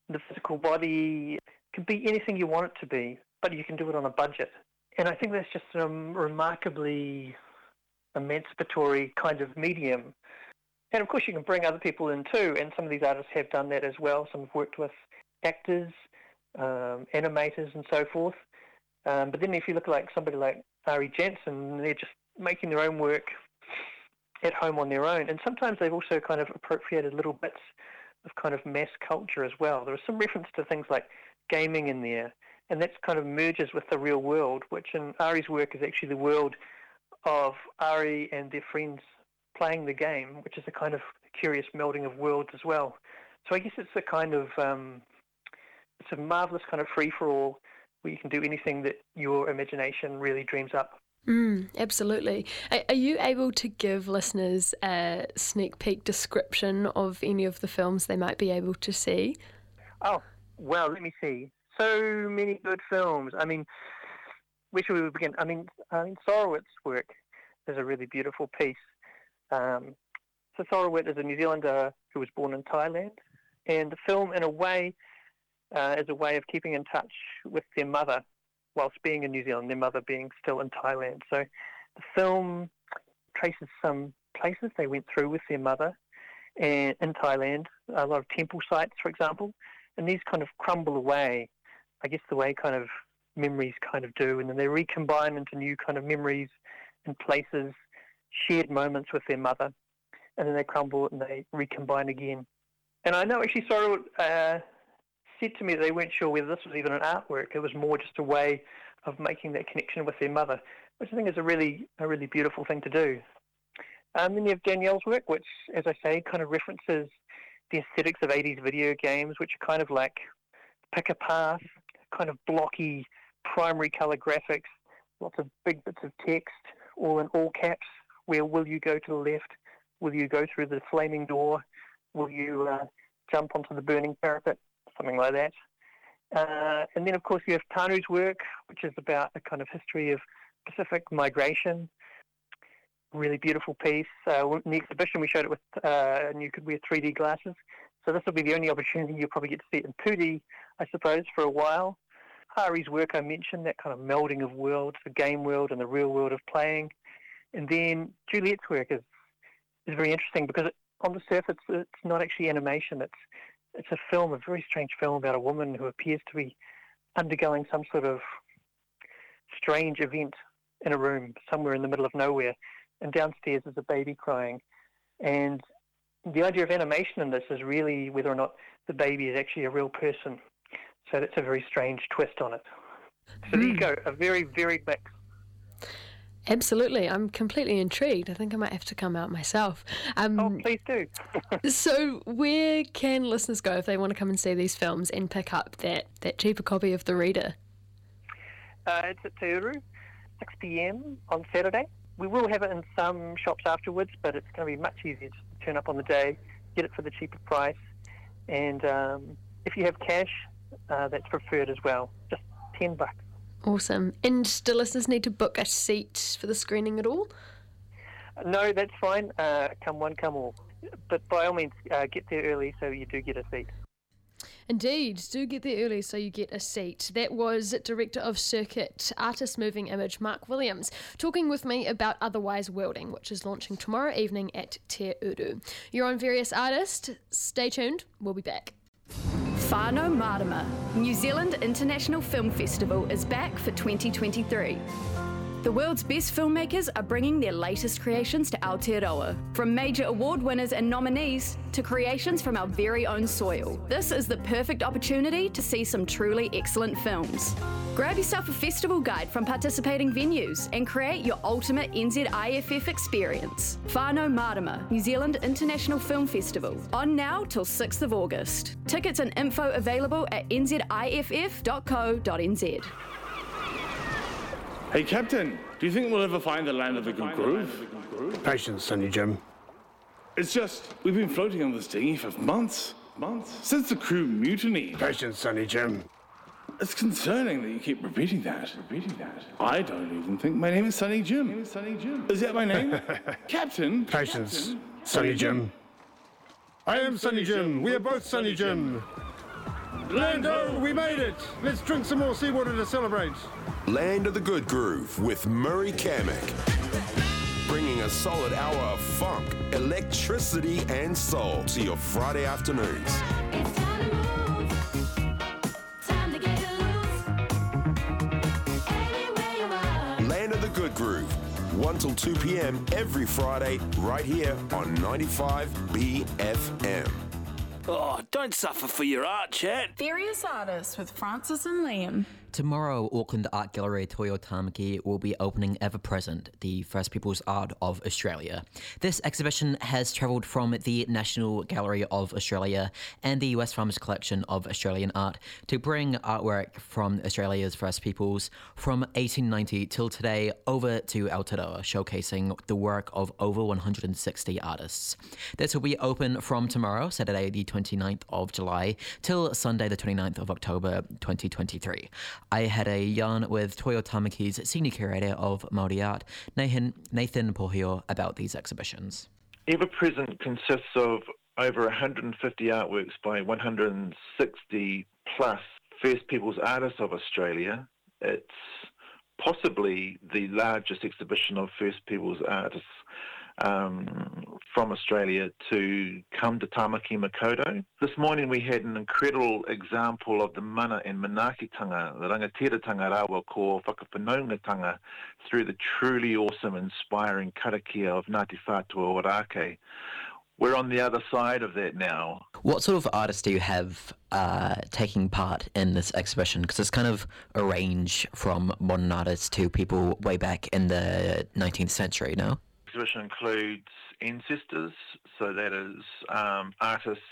the physical body, can be anything you want it to be, but you can do it on a budget. And I think that's just a remarkably emancipatory kind of medium. And of course, you can bring other people in too, and some of these artists have done that as well. Some have worked with actors, um, animators, and so forth. Um, but then if you look like somebody like Ari Jansen, they're just making their own work at home on their own. And sometimes they've also kind of appropriated little bits of kind of mass culture as well. There is some reference to things like gaming in there, and that kind of merges with the real world, which in Ari's work is actually the world of Ari and their friends playing the game, which is a kind of curious melding of worlds as well. So I guess it's a kind of um, it's a marvelous kind of free for all where you can do anything that your imagination really dreams up. Mm, absolutely. Are, you able to give listeners a sneak peek description of any of the films they might be able to see? Oh, well, let me see. So many good films. I mean, where should we begin? I mean, I mean Sorawit's work is a really beautiful piece. Um, so Sorawit is a New Zealander who was born in Thailand, and the film, in a way, uh, as a way of keeping in touch with their mother whilst being in New Zealand, their mother being still in Thailand. So the film traces some places they went through with their mother and, in Thailand, a lot of temple sites, for example, and these kind of crumble away, I guess the way kind of memories kind of do, and then they recombine into new kind of memories and places, shared moments with their mother, and then they crumble and they recombine again. And I know actually Sorrow uh, said to me they weren't sure whether this was even an artwork. It was more just a way of making that connection with their mother, which I think is a really a really beautiful thing to do. Um, then you have Danielle's work, which, as I say, kind of references the aesthetics of 80s video games, which are kind of like pick a path, kind of blocky primary color graphics, lots of big bits of text, all in all caps. Where will you go to the left? Will you go through the flaming door? Will you uh, jump onto the burning parapet? Something like that. Uh, and then, of course, you have Tanu's work, which is about a kind of history of Pacific migration. Really beautiful piece. Uh, in the exhibition, we showed it with, uh, and you could wear 3D glasses. So this will be the only opportunity you'll probably get to see it in 2D, I suppose, for a while. Hari's work I mentioned, that kind of melding of worlds, the game world and the real world of playing. And then Juliet's work is, is very interesting because it, on the surface it's not actually animation. It's it's a film, a very strange film about a woman who appears to be undergoing some sort of strange event in a room somewhere in the middle of nowhere, and downstairs is a baby crying. And the idea of animation in this is really whether or not the baby is actually a real person. So that's a very strange twist on it. So there you hmm. go, a very, very mix. Absolutely, I'm completely intrigued. I think I might have to come out myself. Um, oh, please do. so, where can listeners go if they want to come and see these films and pick up that, that cheaper copy of The Reader? Uh, it's at Te Uru, 6 p.m. on Saturday. We will have it in some shops afterwards, but it's going to be much easier just to turn up on the day, get it for the cheaper price, and um, if you have cash, uh, that's preferred as well. Just 10 bucks. Awesome. And do listeners need to book a seat for the screening at all? No, that's fine. Uh, come one, come all. But by all means, uh, get there early so you do get a seat. Indeed, do get there early so you get a seat. That was Director of Circuit Artist Moving Image Mark Williams talking with me about Otherwise Worlding, which is launching tomorrow evening at Te Uru. You're on Various Artists. Stay tuned, we'll be back. Whānau Marama, New Zealand International Film Festival is back for 2023. The world's best filmmakers are bringing their latest creations to Aotearoa, from major award winners and nominees to creations from our very own soil. This is the perfect opportunity to see some truly excellent films. Grab yourself a festival guide from participating venues and create your ultimate NZIFF experience. Whānau Marama, New Zealand International Film Festival, on now till 6th of August. Tickets and info available at nziff.co.nz. Hey, Captain, do you think we'll ever find the land of the good groove? Patience, Sonny Jim. It's just, we've been floating on this dinghy for months. Months? Since the crew mutiny. Patience, Sonny Jim. It's concerning that you keep repeating that. Repeating that. I don't even think my name is Sonny Jim. Is, Sonny Jim. is that my name? Captain? Patience, Sonny Jim. I am Sonny Jim. We are both Sonny Jim. Lando, we made it. Let's drink some more seawater to celebrate. Land of the Good Groove with Murray Kamek. Bringing a solid hour of funk, electricity, and soul to your Friday afternoons. Land of the Good Groove, 1 till 2 p.m. every Friday, right here on 95 BFM. Oh, don't suffer for your art, chat. Various artists with Frances and Liam. Tomorrow, Auckland Art Gallery Toi o Tamaki will be opening Ever Present, the First People's Art of Australia. This exhibition has travelled from the National Gallery of Australia and the Wesfarmers Collection of Australian Art to bring artwork from Australia's First Peoples from 1890 till today over to Aotearoa, showcasing the work of over 160 artists. This will be open from tomorrow, Saturday the 29th of July, till Sunday the 29th of October 2023. I had a yarn with Toi o Tamaki's senior curator of Māori art, Nathan, Nathan Pōhio, about these exhibitions. Ever Present consists of over 150 artworks by 160 plus First Peoples artists of Australia. It's possibly the largest exhibition of First Peoples artists um, from Australia to come to Tamaki Makaurau. This morning we had an incredible example of the mana and manaakitanga, the rangatiratanga rawa ko whakawhanaungatanga through the truly awesome, inspiring karakia of Ngāti Whātua Ōrākei. We're on the other side of that now. What sort of artists do you have uh, taking part in this exhibition? Because it's kind of a range from modern artists to people way back in the 19th century, no? Exhibition includes ancestors, so that is um, artists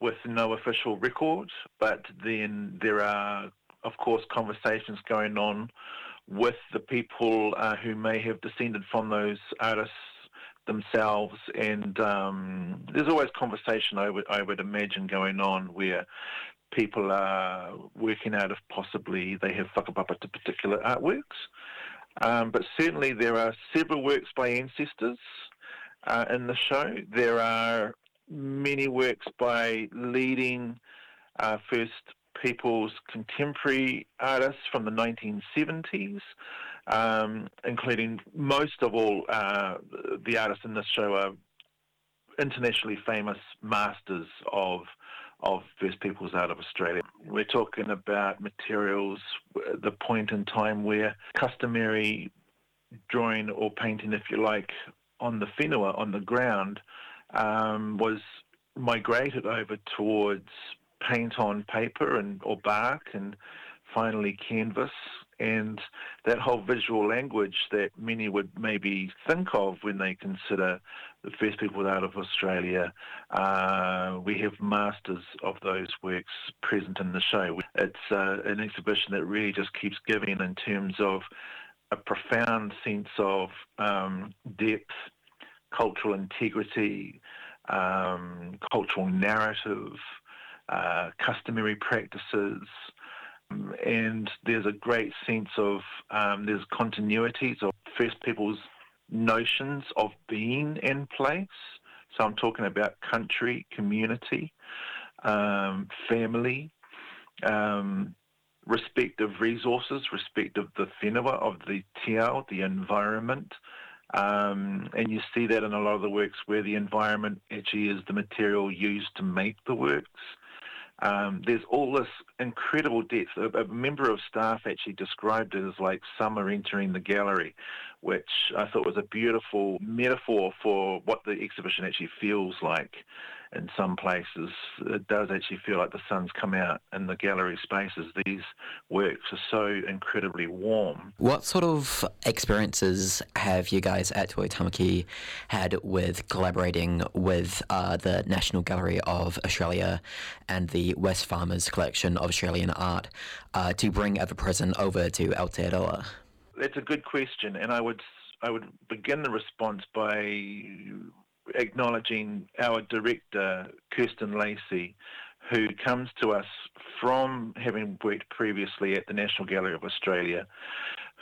with no official record, but then there are, of course, conversations going on with the people uh, who may have descended from those artists themselves, and um, there's always conversation I would, I would imagine going on where people are working out if possibly they have whakapapa to particular artworks. Um, but certainly there are several works by ancestors uh, in the show. There are many works by leading uh, First Peoples contemporary artists from the 1970s, um, including most of all uh, the artists in this show are internationally famous masters of of First Peoples out of Australia. We're talking about materials, the point in time where customary drawing or painting, if you like, on the whenua, on the ground, um, was migrated over towards paint on paper and or bark and finally canvas and that whole visual language that many would maybe think of when they consider the first people out of Australia. Uh, we have masters of those works present in the show. It's uh, an exhibition that really just keeps giving in terms of a profound sense of um, depth, cultural integrity, um, cultural narrative, uh, customary practices, and there's a great sense of um, there's continuities of First Peoples' notions of being in place. So I'm talking about country, community, um, family, um, respect of resources, respect of the whenua, of the te ao, the environment. Um, and you see that in a lot of the works where the environment actually is the material used to make the works. Um, there's all this incredible depth. A, a, member of staff actually described it as like summer entering the gallery, which I thought was a beautiful metaphor for what the exhibition actually feels like in some places. It does actually feel like the sun's come out in the gallery spaces. These works are so incredibly warm. What sort of experiences have you guys at Toi Tamaki had with collaborating with uh, the National Gallery of Australia and the Wesfarmers Collection of Australian Art uh, to bring ever present over to Aotearoa? That's a good question, and I would I would begin the response by acknowledging our director, Kirsten Lacy, who comes to us from having worked previously at the National Gallery of Australia,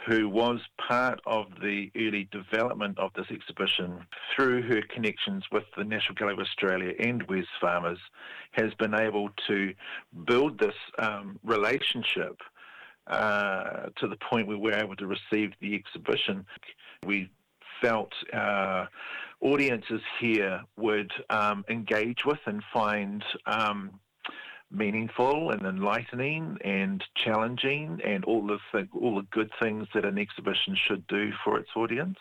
who was part of the early development of this exhibition through her connections with the National Gallery of Australia and Wes Farmers, has been able to build this um, relationship uh, to the point where we were able to receive the exhibition. We felt uh, audiences here would um, engage with and find um, meaningful and enlightening and challenging and all the th- all the good things that an exhibition should do for its audience.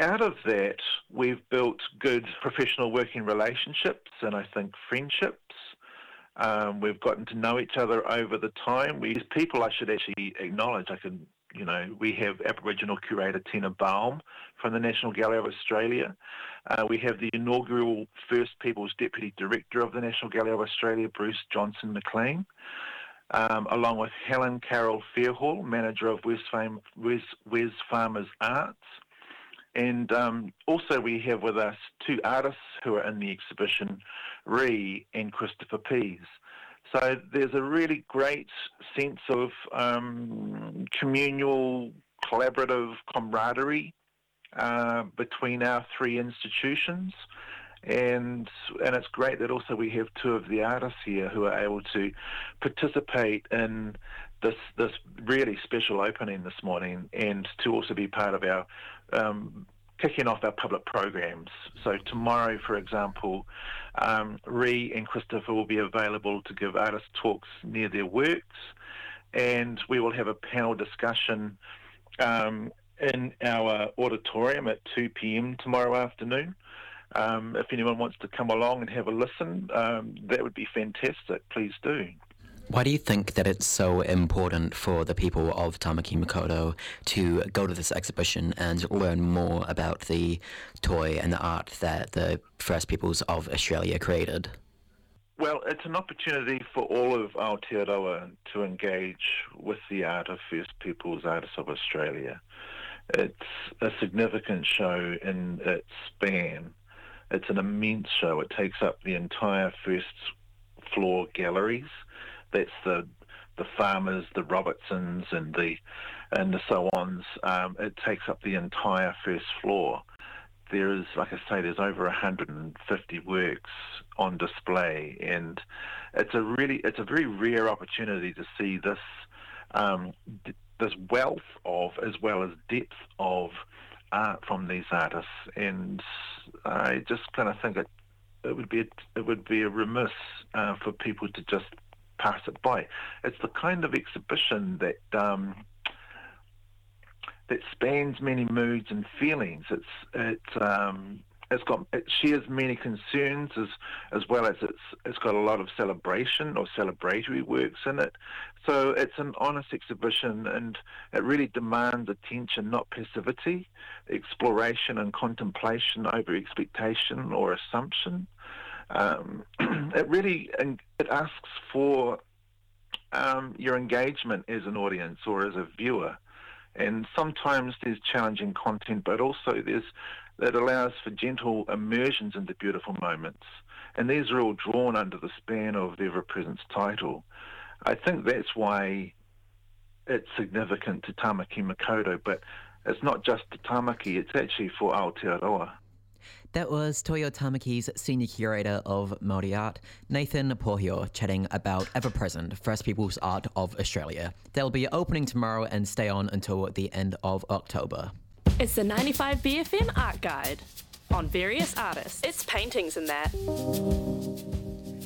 Out of that, we've built good professional working relationships and I think friendships. Um, we've gotten to know each other over the time. We, people I should actually acknowledge, I can you know, we have Aboriginal curator Tina Baum from the National Gallery of Australia. Uh, we have the inaugural First Peoples Deputy Director of the National Gallery of Australia, Bruce Johnson McLean, um, along with Helen Carroll Fairhall, manager of Wes, Fam- Farmers Arts. And um, also we have with us two artists who are in the exhibition, Ree and Christopher Pease. So there's a really great sense of um, communal, collaborative camaraderie uh, between our three institutions. And and it's great that also we have two of the artists here who are able to participate in this this really special opening this morning, and to also be part of our um, kicking off our public programs. So tomorrow, for example, um, Ree and Christopher will be available to give artist talks near their works, and we will have a panel discussion um, in our auditorium at 2 p.m. tomorrow afternoon. Um, if anyone wants to come along and have a listen, um, that would be fantastic. Please do. Why do you think that it's so important for the people of Tamaki Makaurau to go to this exhibition and learn more about the toy and the art that the First Peoples of Australia created? Well, it's an opportunity for all of Aotearoa to engage with the art of First Peoples Artists of Australia. It's a significant show in its span. It's an immense show. It takes up the entire first floor galleries that's the the farmers, the Robertsons, and the and the so ons. Um, it takes up the entire first floor, there's, like I say, there's over 150 works on display, and it's a really, it's a very rare opportunity to see this, um, this wealth of, as well as depth of art from these artists, and I just kind of think it, it would be, a, it would be a remiss uh, for people to just pass it by. It's the kind of exhibition that. Um, that spans many moods and feelings. It's it um, it's got it shares many concerns as as well as it's it's got a lot of celebration or celebratory works in it. So it's an honest exhibition and it really demands attention, not passivity, exploration and contemplation over expectation or assumption. Um, it really it asks for um, your engagement as an audience or as a viewer and sometimes there's challenging content, but also there's that allows for gentle immersions into beautiful moments. And these are all drawn under the span of the Ever Presence title. I think that's why it's significant to Tamaki Makaurau, but it's not just to Tamaki, it's actually for Aotearoa. That was Toi o Tamaki's Senior Curator of Māori Art, Nathan Pōhio, chatting about Ever Present, First People's Art of Australia. They'll be opening tomorrow and stay on until the end of October. It's the 95 BFM Art Guide on various artists. It's paintings and that.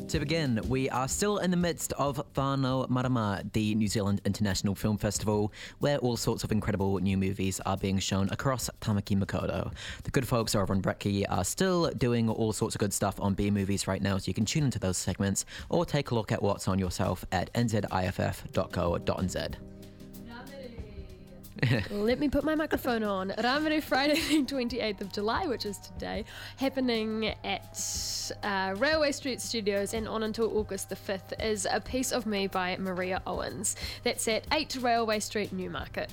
To begin, we are still in the midst of Whānau Marama, the New Zealand International Film Festival, where all sorts of incredible new movies are being shown across Tamaki Makaurau. The good folks over on Brekkie are still doing all sorts of good stuff on B movies right now, so you can tune into those segments or take a look at what's on yourself at nziff.co.nz. Let me put my microphone on. Rāmere Friday, the 28th of July, which is today, happening at uh, Railway Street Studios and on until August the 5th, is A Piece of Me by Maria Owens. That's at 8 Railway Street, Newmarket.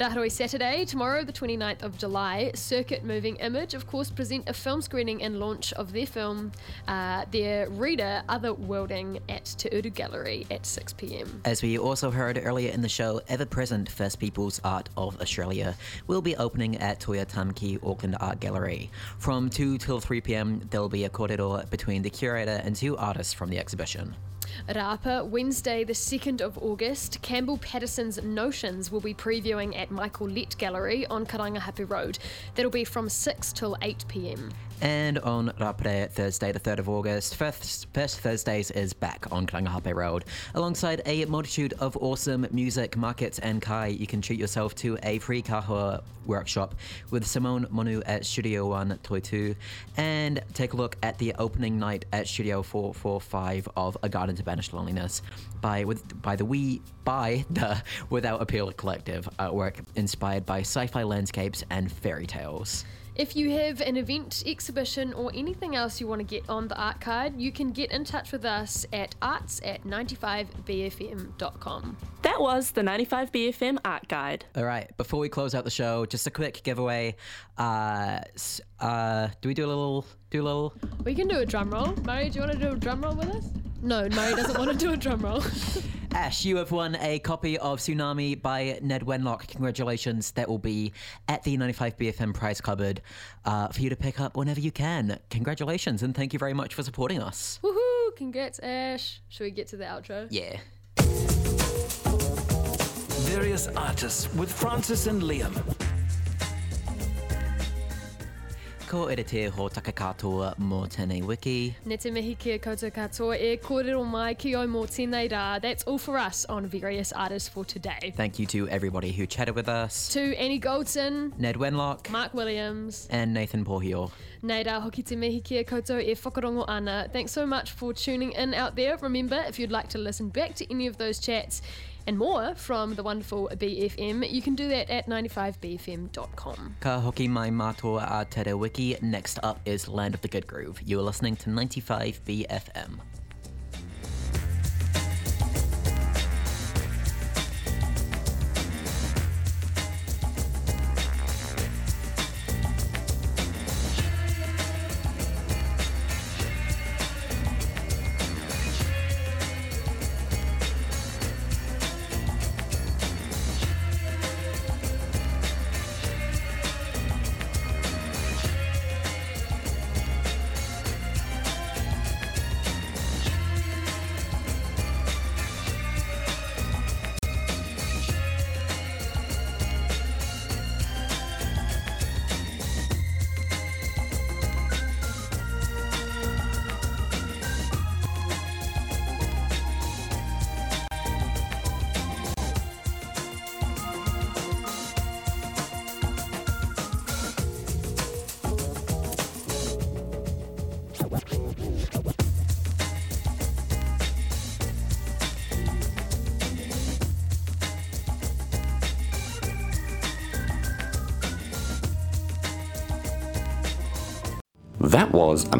Rāhoroi Saturday, tomorrow, the 29th of July, Circuit Moving Image, of course, present a film screening and launch of their film, uh, their reader, Otherworlding, at Te Uru Gallery at 6 pm. As we also heard earlier in the show, ever present First People's Art of Australia will be opening at Toi o Tamaki Auckland Art Gallery. From 2 till 3 pm, there'll be a corridor between the curator and two artists from the exhibition. Rapa, Wednesday, the 2nd of August, Campbell Patterson's Notions will be previewing at Michael Lett Gallery on Karangahape Road. That'll be from 6 till 8 pm. And on Rāpare, Thursday, the 3rd of August, First, First Thursdays is back on Karangahape Road. Alongside a multitude of awesome music, markets, and kai, you can treat yourself to a free kahua workshop with Simone Monu at Studio 1 Toi Tū, and take a look at the opening night at Studio 445 of A Garden to Banish Loneliness by with by the we by the Without Appeal Collective artwork inspired by sci-fi landscapes and fairy tales. If you have an event, exhibition, or anything else you want to get on the art card, you can get in touch with us at arts at 95bfm.com. That was the 95 BFM Art Guide. All right, before we close out the show, just a quick giveaway. Uh, uh, do we do a little? Do a little? We can do a drum roll. Murray, do you want to do a drum roll with us? No, Murray doesn't want to do a drum roll. Ash, you have won a copy of Tsunami by Ned Wenlock. Congratulations. That will be at the 95 BFM prize cupboard uh, for you to pick up whenever you can. Congratulations, and thank you very much for supporting us. Woohoo! Congrats, Ash. Should we get to the outro? Yeah. Various artists with Frances and Liam. Ko ere te ho taka katoa mō tēnei wiki. Ne te mihi kia koutou katoa e kōrero mai ki o mō tēnei rā. That's all for us on Various Artists for today. Thank you to everybody who chatted with us. To Annie Goldson, Ned Wenlock Mark Williams, and Nathan Pōhio. Nei rā hoki te mihi kia koutou e whakarongo ana. Thanks so much for tuning in out there. Remember, if you'd like to listen back to any of those chats and more from the wonderful BFM, you can do that at 95bfm.com. Ka hoki mai mātua a Tere Wiki. Next up is Land of the Good Groove. You are listening to 95